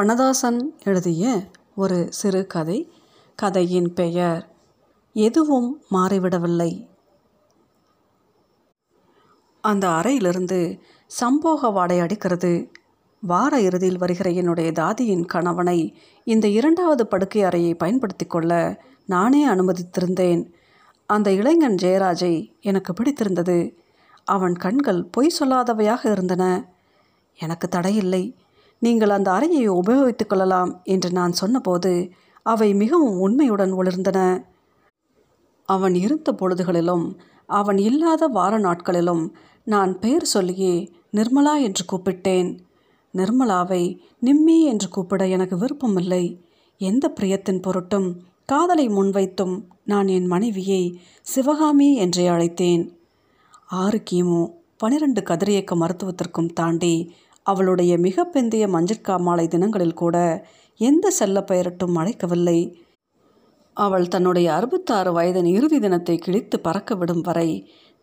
வனதாசன் எழுதிய ஒரு சிறு கதை கதையின் பெயர் எதுவும் மாறிவிடவில்லை அந்த அறையிலிருந்து சம்போக வாடை அடிக்கிறது. வார இறுதியில் வருகிற என்னுடைய தாதியின் கணவனை இந்த இரண்டாவது படுக்கை அறையை பயன்படுத்தி கொள்ள நானே அனுமதித்திருந்தேன். அந்த இளைஞன் ஜெயராஜை எனக்கு பிடித்திருந்தது. அவன் கண்கள் பொய் சொல்லாதவையாக இருந்தன. எனக்கு தடையில்லை. நீங்கள் அந்த அறையை உபயோகித்துக் கொள்ளலாம் என்று நான் சொன்னபோது அவை மிகவும் உண்மையுடன் ஒளிர்ந்தன. அவன் இருந்த பொழுதுகளிலும் அவன் இல்லாத வார நாட்களிலும் நான் பெயர் சொல்லியே நிர்மலா என்று கூப்பிட்டேன். நிர்மலாவை நிம்மி என்று கூப்பிட எனக்கு விருப்பமில்லை. எந்த பிரியத்தின் பொருட்டும் காதலை முன்வைத்தும் நான் என் மனைவியை சிவகாமி என்றே அழைத்தேன். ஆறு கிமு பனிரெண்டு கதிரியக்க மருத்துவத்திற்கும் தாண்டி அவளுடைய மிக பிந்தைய மஞ்சட்காமாலை தினங்களில் கூட எந்த செல்ல பெயரட்டும் அழைக்கவில்லை. அவள் தன்னுடைய அறுபத்தாறு வயதின் இறுதி தினத்தை கிழித்து பறக்க விடும் வரை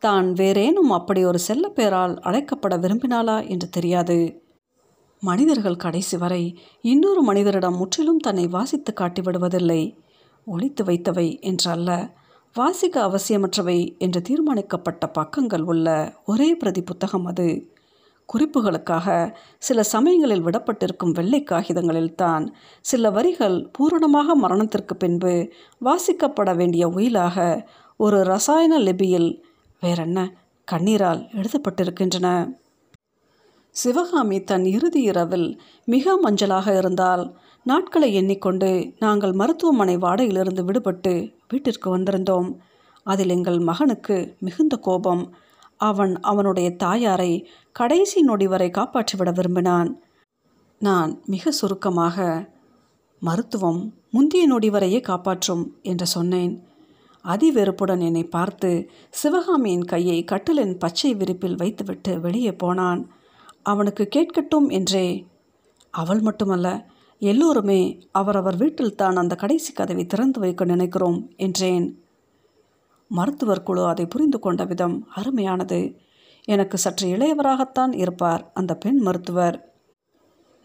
தான் வேறேனும் அப்படி ஒரு செல்ல பெயரால் அழைக்கப்பட விரும்பினாளா என்று தெரியாது. மனிதர்கள் கடைசி வரை இன்னொரு மனிதரிடம் முற்றிலும் தன்னை வாசித்து காட்டிவிடுவதில்லை. ஒழித்து வைத்தவை என்றல்ல வாசிக்க அவசியமற்றவை என்று தீர்மானிக்கப்பட்ட பக்கங்கள் உள்ள ஒரே பிரதி புத்தகம் அது. குறிப்புகளுக்காக சில சமயங்களில் விடப்பட்டிருக்கும் வெள்ளை காகிதங்களில்தான் சில வரிகள் பூரணமாக மரணத்திற்கு பின்பு வாசிக்கப்பட வேண்டிய உயிலாக ஒரு ரசாயன லிபியில் வேறென்ன கண்ணீரால் எழுதப்பட்டிருக்கின்றன. சிவகாமி தன் இறுதி இரவில் மிக மஞ்சளாக இருந்தால் நாட்களை எண்ணிக்கொண்டு நாங்கள் மருத்துவமனை வாடையிலிருந்து விடுபட்டு வீட்டிற்கு வந்திருந்தோம். அதில் எங்கள் மகனுக்கு மிகுந்த கோபம். அவன் அவனுடைய தாயாரை கடைசி நொடி வரை காப்பாற்றிவிட விரும்பினான். நான் மிக சுருக்கமாக மருத்துவம் முந்திய நொடி வரையே காப்பாற்றும் என்று சொன்னேன். அதிவெறுப்புடன் என்னை பார்த்து சிவகாமியின் கையை கட்டிலின் பச்சை விரிப்பில் வைத்துவிட்டு வெளியே போனான். அவனுக்கு கேட்கட்டும் என்றே. அவள் மட்டுமல்ல எல்லோருமே அவரவர் வீட்டில் தான் அந்த கடைசி கதவை திறந்து வைக்க நினைக்கிறோம் என்றேன். மருத்துவர் குழு அதை புரிந்து கொண்ட விதம் அருமையானது. எனக்கு சற்று இளையவராகத்தான் இருப்பார் அந்த பெண் மருத்துவர்.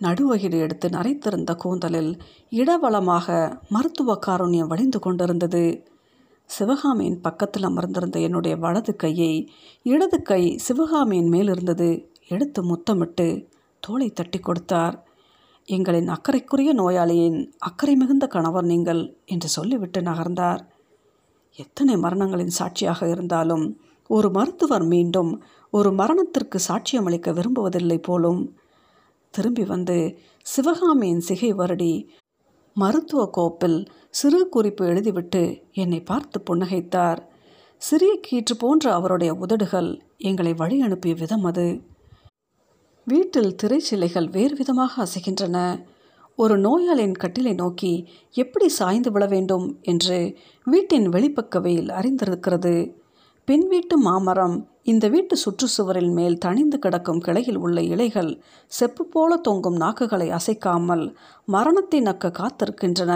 நடுவகிடு எடுத்து நரைத்திருந்த கூந்தலில் இடவளமாக மருத்துவ காருண்யம் வழிந்து கொண்டிருந்தது. சிவகாமியின் பக்கத்தில் அமர்ந்திருந்த என்னுடைய வலது கையை இடது கை சிவகாமியின் மேல் இருந்தது. எடுத்து முத்தமிட்டு தோலை தட்டி கொடுத்தார். எங்களின் அக்கறைக்குரிய நோயாளியின் அக்கறை மிகுந்த கணவர் நீங்கள் என்று சொல்லிவிட்டு நகர்ந்தார். எத்தனை மரணங்களின் சாட்சியாக இருந்தாலும் ஒரு மருத்துவர் மீண்டும் ஒரு மரணத்திற்கு சாட்சியம் அளிக்க விரும்புவதில்லை போலும். திரும்பி வந்து சிவகாமியின் சிகை வருடி மருத்துவ கோப்பில் சிறு குறிப்பு எழுதிவிட்டு என்னை பார்த்து புன்னகைத்தார். சிறிய கீற்று போன்ற அவருடைய உதடுகள் எங்களை வழி அனுப்பிய விதம் அது. வீட்டில் திரைச்சிலைகள் வேறு விதமாக அசைகின்றன. ஒரு நோயாளியின் கட்டிலை நோக்கி எப்படி சாய்ந்து விழ வேண்டும் என்று வீட்டின் வெளிப்பக்கவையில் அறிந்திருக்கிறது. பின் வீட்டு மாமரம் இந்த வீட்டு சுற்றுச்சுவரின் மேல் தணிந்து கிடக்கும் கிளையில் உள்ள இலைகள் செப்பு போல தொங்கும் நாக்குகளை அசைக்காமல் மரணத்தை நக்க காத்திருக்கின்றன.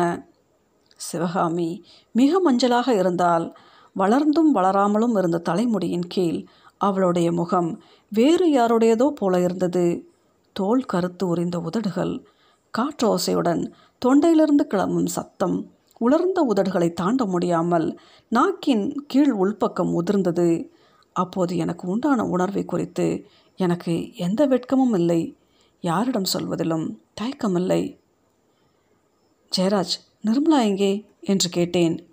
சிவகாமி மிக மஞ்சளாக இருந்தால் வளர்ந்தும் வளராமலும் இருந்த தலைமுடியின் கீழ் அவளுடைய முகம் வேறு யாருடையதோ போல இருந்தது. தோல் கருத்து உறிந்த உதடுகள் காற்றோசையுடன் தொண்டையிலிருந்து கிளம்பும் சத்தம் உலர்ந்த உதடுகளை தாண்ட முடியாமல் நாக்கின் கீழ் உள்பக்கம் உதிர்ந்தது அப்போது எனக்கு உண்டான உணர்வை குறித்து எனக்கு எந்த வெட்கமும் இல்லை. யாரிடம் சொல்வதிலும் தயக்கமில்லை ஜெயராஜ் நிர்மலா எங்கே? என்று கேட்டேன்.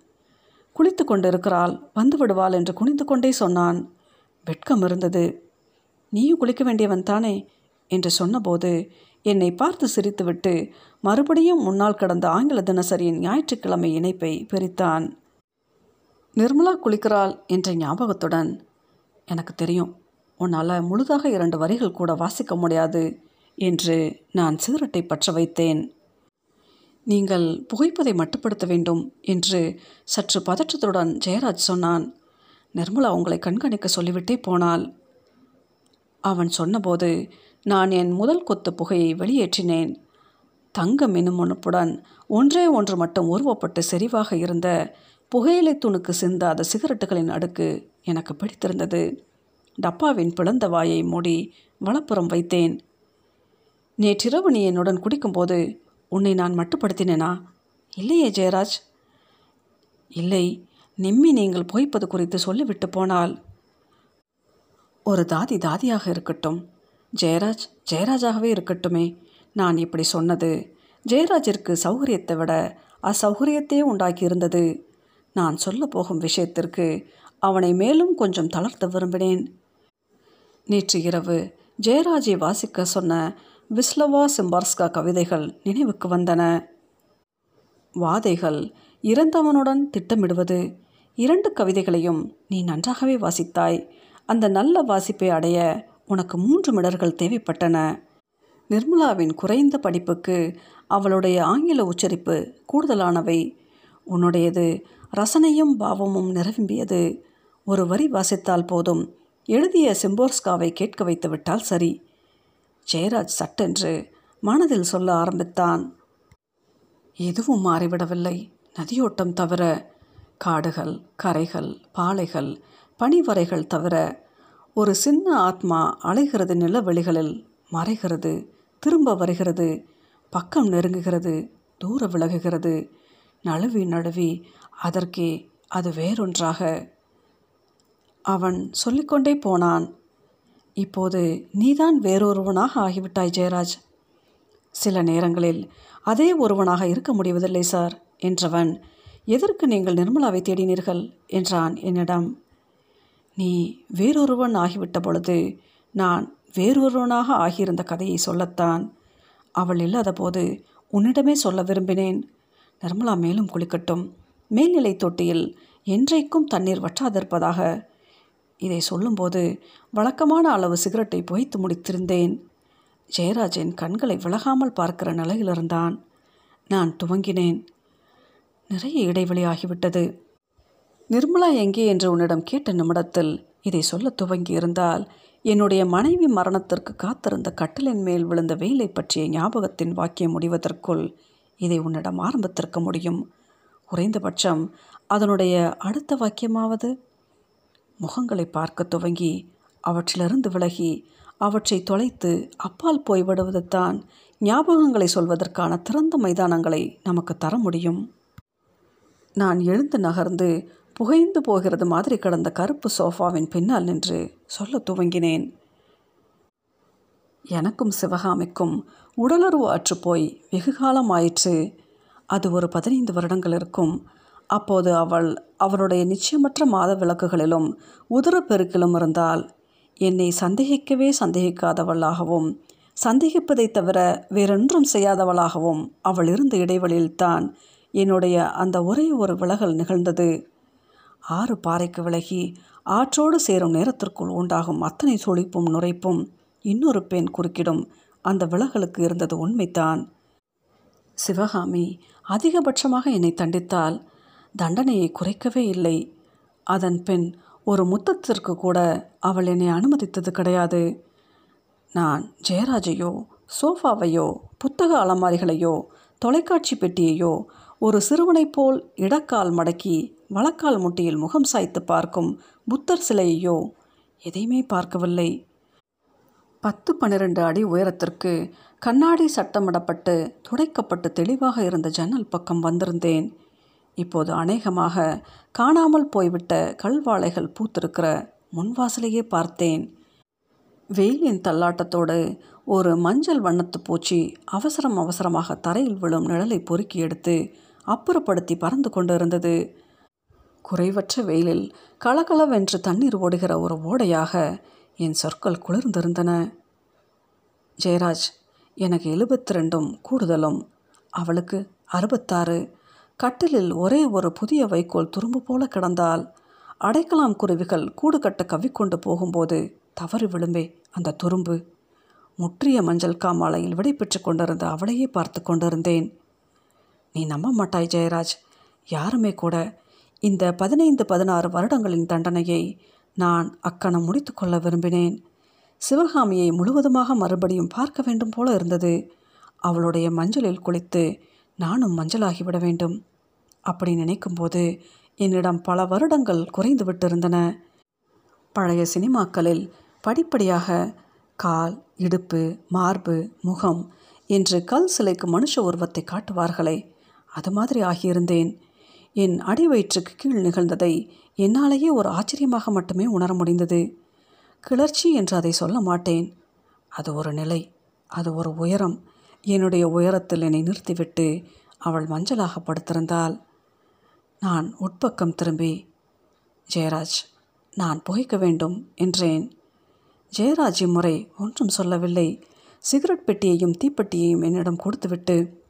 குளித்து கொண்டிருக்கிறாள் வந்து விடுவாள் என்று குனிந்து கொண்டே சொன்னான். வெட்கம் இருந்தது. நீயும் குளிக்க வேண்டியவன் தானே? என்று சொன்னபோது என்னை பார்த்து சிரித்துவிட்டு மறுபடியும் முன்னால் கடந்த ஆங்கில தினசரியின் ஞாயிற்றுக்கிழமை இணைப்பை பிரித்தான். நிர்மலா குளிக்கிறாள் என்ற ஞாபகத்துடன் எனக்கு தெரியும் உன்னால் முழுதாக இரண்டு வரிகள் கூட வாசிக்க முடியாது என்று நான் சிகரெட்டை பற்ற வைத்தேன். நீங்கள் புகைப்பதை மட்டுப்படுத்த வேண்டும் என்று சற்று பதற்றத்துடன் ஜெயராஜ் சொன்னான். நிர்மலா உங்களை கண்காணிக்க சொல்லிவிட்டே போனாள். அவன் சொன்னபோது நான் என் முதல் கொத்து புகையை வெளியேற்றினேன். தங்க மினுமுணுப்புடன் ஒன்றே ஒன்று மட்டும் உருவப்பட்டு செறிவாக இருந்த புகையிலை துணுக்கு சிந்தாத சிகரெட்டுகளின் அடுக்கு எனக்கு பிடித்திருந்தது. டப்பாவின் பிளந்த வாயை மூடி வலப்புறம் வைத்தேன். நேற்றிரவு நீ என்னுடன் குடிக்கும்போது உன்னை நான் மட்டுப்படுத்தினேனா? இல்லையே ஜெயராஜ். இல்லை நிம்மி நீங்கள் போய்ப்பது குறித்து சொல்லிவிட்டு போனால். ஒரு தாதி தாதியாக இருக்கட்டும். ஜெயராஜ் ஜெயராஜாகவே இருக்கட்டுமே. நான் இப்படி சொன்னது ஜெயராஜிற்கு சௌகரியத்தை விட அசௌகரியத்தையே உண்டாக்கி இருந்தது நான் சொல்ல போகும் விஷயத்திற்கு அவனை மேலும் கொஞ்சம் தளர்த்த விரும்பினேன். நேற்று இரவு ஜெயராஜை வாசிக்க சொன்ன விஸ்லவா சிம்பார்ஸ்கா கவிதைகள் நினைவுக்கு வந்தன. வாதைகள் இறந்தவனுடன் திட்டமிடுவது இரண்டு கவிதைகளையும் நீ நன்றாகவே வாசித்தாய். அந்த நல்ல வாசிப்பை அடைய உனக்கு மூன்று மிடர்கள் தேவைப்பட்டன. நிர்மலாவின் குறைந்த படிப்புக்கு அவளுடைய ஆங்கில உச்சரிப்பு கூடுதலானவை. உன்னுடையது ரசனையும் பாவமும் நிரம்பியது. ஒரு வரி வாசித்தால் போதும். எழுதிய சிம்போர்ஸ்காவை கேட்க வைத்துவிட்டால் சரி. ஜெயராஜ் சட்டென்று மனதில் சொல்ல ஆரம்பித்தான். எதுவும் மாறிவிடவில்லை. நதியோட்டம் தவிர காடுகள் கரைகள் பாலைகள் பனிவரைகள் தவிர ஒரு சின்ன ஆத்மா அலைகிறது நிலவெளிகளில் மறைகிறது திரும்ப வருகிறது பக்கம் நெருங்குகிறது தூர விலகுகிறது. நழுவி நழுவி அதற்கே அது வேறொன்றாக. அவன் சொல்லிக்கொண்டே போனான் இப்போது நீதான் வேறொருவனாக ஆகிவிட்டாய் ஜெயராஜ். சில நேரங்களில் அதே ஒருவனாக இருக்க முடிவதில்லை சார் என்றவன் எதற்கு நீங்கள் நிர்மலாவை தேடினீர்கள்? என்றான் என்னிடம். நீ வேறொருவன் ஆகிவிட்ட பொழுது நான் வேறொருவனாக ஆகியிருந்த கதையை சொல்லத்தான். அவள் இல்லாத போது உன்னிடமே சொல்ல விரும்பினேன். நிர்மலா மேலும் குளிக்கட்டும். மேல்நிலை தொட்டியில் என்றைக்கும் தண்ணீர் வற்றாதிருப்பதாக. இதை சொல்லும்போது வழக்கமான அளவு சிகரெட்டை புகைத்து முடித்திருந்தேன். ஜெயராஜின் கண்களை விலகாமல் பார்க்கிற நிலையிலிருந்தான். நான் துவங்கினேன். நிறைய இடைவெளி ஆகிவிட்டது. நிர்மலா எங்கே என்று உன்னிடம் கேட்ட நிமிடத்தில் இதை சொல்ல துவங்கி இருந்தால் என்னுடைய மனைவி மரணத்திற்கு காத்திருந்த கட்டிலின் மேல் விழுந்த வேலை பற்றிய ஞாபகத்தின் வாக்கியம் முடிவதற்குள் இதை உன்னிடம் ஆரம்பித்திருக்க முடியும். குறைந்தபட்சம் அதனுடைய அடுத்த வாக்கியமாவது? முகங்களை பார்க்க துவங்கி அவற்றிலிருந்து விலகி அவற்றை தொலைத்து அப்பால் போய்விடுவது தான் ஞாபகங்களை சொல்வதற்கான திறந்த மைதானங்களை நமக்கு தர முடியும். நான் எழுந்து நகர்ந்து புகைந்து போகிறது மாதிரி கிடந்த கருப்பு சோஃபாவின் பின்னால் நின்று சொல்ல துவங்கினேன். எனக்கும் சிவகாமிக்கும் உடலுறவு அற்றுப்போய் வெகு காலம் ஆயிற்று அது ஒரு பதினைந்து வருடங்கள் இருக்கும். அப்போது அவள் அவளுடைய நிச்சயமற்ற மாத விளக்குகளிலும் உதரப்பெருக்கிலும் இருந்தால் என்னை சந்தேகிக்கவே சந்தேகிக்காதவளாகவும் சந்தேகிப்பதை தவிர வேறொன்றும் செய்யாதவளாகவும் அவள் இருந்த இடைவெளியில்தான் என்னுடைய அந்த ஒரே ஒரு விலகல் நிகழ்ந்தது. ஆறு பாறைக்கு விலகி ஆற்றோடு சேரும் நேரத்திற்குள் உண்டாகும் அத்தனை சொலிப்பும் நுரைப்பும் இன்னொரு பெண் குறுக்கிடும். அந்த விலகலுக்கு இருந்தது உண்மைத்தான் சிவகாமி அதிகபட்சமாக என்னை தண்டித்தால் தண்டனையை குறைக்கவே இல்லை. அதன் பின் ஒரு முத்தத்திற்கு கூட அவள் என்னை அனுமதித்தது கிடையாது. நான் ஜெயராஜையோ சோஃபாவையோ புத்தக அலமாரிகளையோ தொலைக்காட்சி பெட்டியையோ ஒரு சிறுவனைப் போல் இடக்கால் மடக்கி வழக்கால் முட்டியில் முகம் சாய்த்து பார்க்கும் புத்தர் சிலையையோ எதையுமே பார்க்கவில்லை. பத்து பன்னிரண்டு அடி உயரத்திற்கு கண்ணாடி சட்டமிடப்பட்டு துடைக்கப்பட்டு தெளிவாக இருந்த ஜன்னல் பக்கம் வந்திருந்தேன். இப்போது அநேகமாக காணாமல் போய்விட்ட கல்வாழைகள் பூத்திருக்கிற முன்வாசலையே பார்த்தேன். வெயிலின் தள்ளாட்டத்தோடு ஒரு மஞ்சள் வண்ணத்து பூச்சி அவசரம் அவசரமாக தரையில் விழும் நிழலை பொறுக்கி எடுத்து அப்புறப்படுத்தி பறந்து கொண்டிருந்தது. குறைவற்ற வெயிலில் கலகலவென்று தண்ணீர் ஓடுகிற ஒரு ஓடையாக என் சொற்கள் குளிர்ந்திருந்தன. ஜெயராஜ் எனக்கு எழுபத்தி ரெண்டும் கூடுதலும். அவளுக்கு அறுபத்தாறு. கட்டிலில் ஒரே ஒரு புதிய வைக்கோல் துரும்பு போல கிடந்தால் அடைக்கலாம் குருவிகள் கூடு கட்ட கவ்விக்கொண்டு போகும்போது தவறு விழும்பே அந்த துரும்பு. முற்றிய மஞ்சள் காமாலையில் விடை பெற்று கொண்டிருந்த அவளையே பார்த்து கொண்டிருந்தேன். நீ நம்ப மாட்டாய் ஜெயராஜ். யாருமே கூட இந்த பதினைந்து பதினாறு வருடங்களின் தண்டனையை நான் அக்கணம் முடித்து கொள்ள விரும்பினேன். சிவகாமியை முழுவதுமாக மறுபடியும் பார்க்க வேண்டும் போல இருந்தது. அவளுடைய மஞ்சளில் குளித்து நானும் மஞ்சளாகிவிட வேண்டும். அப்படி நினைக்கும்போது என்னிடம் பல வருடங்கள் குறைந்து விட்டிருந்தன. பழைய சினிமாக்களில் படிப்படியாக கால் இடுப்பு மார்பு முகம் என்று கல் சிலைக்கு மனுஷ உருவத்தை காட்டுவார்களே. அது மாதிரி ஆகியிருந்தேன். என் அடி வயிற்றுக்கு கீழ் நிகழ்ந்ததை என்னாலேயே ஒரு ஆச்சரியமாக மட்டுமே உணர முடிந்தது. கிளர்ச்சி என்று அதை சொல்ல மாட்டேன். அது ஒரு நிலை அது ஒரு உயரம். என்னுடைய உயரத்தில் என்னை நிறுத்திவிட்டு அவள் மஞ்சளாக படுத்திருந்தாள். நான் உட்பக்கம் திரும்பி ஜெயராஜ் நான் புகைக்க வேண்டும் என்றேன். ஜெயராஜ் இம்முறை ஒன்றும் சொல்லவில்லை. சிகரெட் பெட்டியையும் தீப்பெட்டியையும் என்னிடம் கொடுத்துவிட்டு.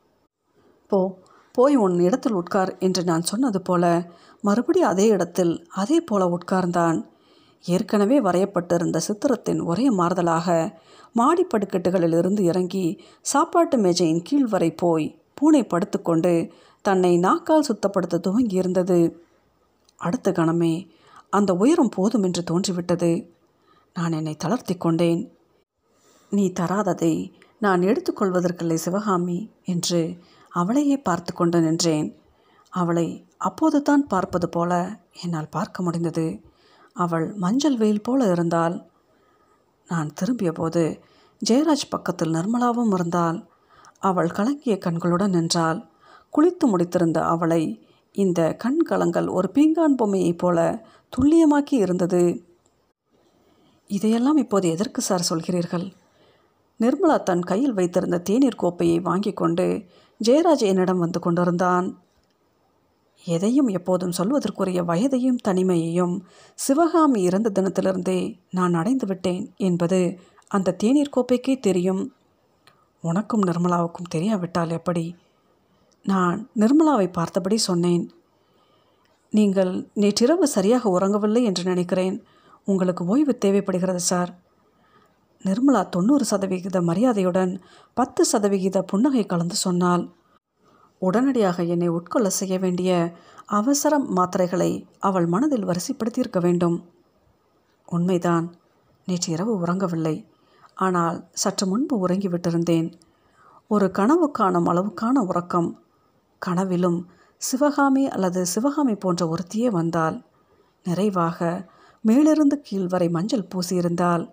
போ போய் உன் இடத்தில் உட்கார் என்று நான் சொன்னது போல மறுபடி அதே இடத்தில் அதே போல உட்கார்ந்தான். ஏற்கனவே வரையப்பட்டிருந்த சித்திரத்தின் ஒரே மாறுதலாக மாடி படுக்கட்டுகளிலிருந்து இறங்கி சாப்பாட்டு மேஜையின் கீழ் வரை போய் பூனை படுத்துக்கொண்டு தன்னை நாக்கால் சுத்தப்படுத்த துவங்கியிருந்தது. அடுத்த கணமே அந்த உயரம் போதும் என்று தோன்றிவிட்டது. நான் என்னை தளர்த்தி கொண்டேன். நீ தராததை நான் எடுத்துக்கொள்வதற்கில்லை சிவகாமி என்று அவளையே பார்த்து கொண்டு நின்றேன். அவளை அப்போது தான் பார்ப்பது போல என்னால் பார்க்க முடிந்தது. அவள் மஞ்சள் வெயில் போல இருந்தாள் நான் திரும்பிய போது ஜெயராஜ் பக்கத்தில் நிர்மலாவும் இருந்தால். அவள் கலங்கிய கண்களுடன் நின்றாள். குளித்து முடித்திருந்த அவளை இந்த கண் கலங்கள் ஒரு பீங்கான் பொம்மையைப் போல துல்லியமாக்கி இருந்தது. இதையெல்லாம் இப்போது எதற்கு சார் சொல்கிறீர்கள்? நிர்மலா தன் கையில் வைத்திருந்த தேநீர் கோப்பையை வாங்கி கொண்டு ஜெயராஜ் என்னிடம் வந்து கொண்டிருந்தான். எதையும் எப்போதும் சொல்வதற்குரிய வயதையும் தனிமையையும் சிவகாமி இறந்த தினத்திலிருந்தே நான் அடைந்து விட்டேன் என்பது அந்த தேநீர் கோப்பைக்கே தெரியும். உனக்கும் நிர்மலாவுக்கும் தெரியாவிட்டால் எப்படி? நான் நிர்மலாவை பார்த்தபடி சொன்னேன். நீங்கள் நேற்றிரவு சரியாக உறங்கவில்லை என்று நினைக்கிறேன். உங்களுக்கு ஓய்வு தேவைப்படுகிறது சார். நிர்மலா தொண்ணூறு சதவிகித மரியாதையுடன் பத்து சதவிகித புன்னகை கலந்து சொன்னாள். உடனடியாக என்னை உட்கொள்ள செய்ய வேண்டிய அவசர மாத்திரைகளை அவள் மனதில் வரிசைப்படுத்தியிருக்க வேண்டும். உண்மைதான் நேற்று இரவு உறங்கவில்லை. ஆனால் சற்று முன்பு உறங்கிவிட்டிருந்தேன். ஒரு கனவு காணும் அளவுக்கான உறக்கம். கனவிலும் சிவகாமி அல்லது சிவகாமி போன்ற ஒருத்தியே வந்தால் நிறைவாக மேலிருந்து கீழ் வரை மஞ்சள் பூசியிருந்தால்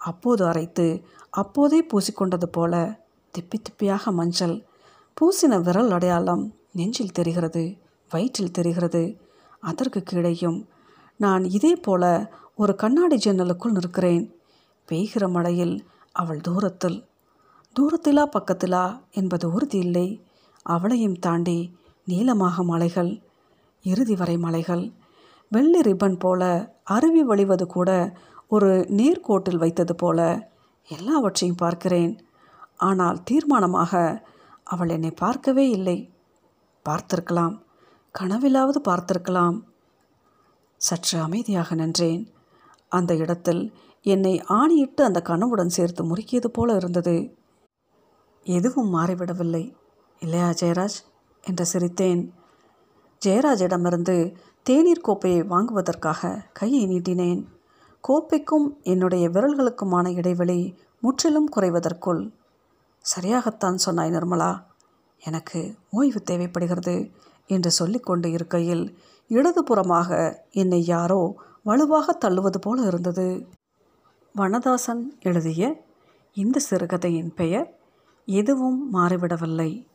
அப்போது அரைத்து அப்போதே பூசிக்கொண்டது போல திப்பி திப்பியாக மஞ்சள் பூசின விரல் அடையாளம் நெஞ்சில் தெரிகிறது வயிற்றில் தெரிகிறது. அதற்கு கீழேயும் நான் இதே போல ஒரு கண்ணாடி ஜன்னலுக்குள் நிற்கிறேன். பெய்கிற மழையில் அவள் தூரத்தில். தூரத்திலா பக்கத்திலா என்பது உறுதி இல்லை. அவளையும் தாண்டி நீளமாக மலைகள் இறுதி வரை மலைகள் வெள்ளி ரிப்பன் போல அருவி வழிவது கூட ஒரு நேர்கோட்டில் வைத்தது போல எல்லாவற்றையும் பார்க்கிறேன். ஆனால் தீர்மானமாக அவள் என்னை பார்க்கவே இல்லை. பார்த்திருக்கலாம். கனவிலாவது பார்த்திருக்கலாம். சற்று அமைதியாக நின்றேன். அந்த இடத்தில் என்னை ஆணியிட்டு அந்த கனவுடன் சேர்த்து முறுக்கியது போல இருந்தது. எதுவும் மாறிவிடவில்லை. இல்லையா ஜெயராஜ்? என்று சிரித்தேன். ஜெயராஜிடமிருந்து தேநீர் கோப்பையை வாங்குவதற்காக கையை நீட்டினேன். கோப்பைக்கும் என்னுடைய விரல்களுக்குமான இடைவெளி முற்றிலும் குறைவதற்குள். சரியாகத்தான் சொன்னாய் நிர்மலா. எனக்கு ஓய்வு தேவைப்படுகிறது என்று சொல்லிக்கொண்டு இருக்கையில் இடதுபுறமாக என்னை யாரோ வலுவாக தள்ளுவது போல இருந்தது. வனதாசன் எழுதிய இந்த சிறுகதையின் பெயர் எதுவும் மாறிவிடவில்லை.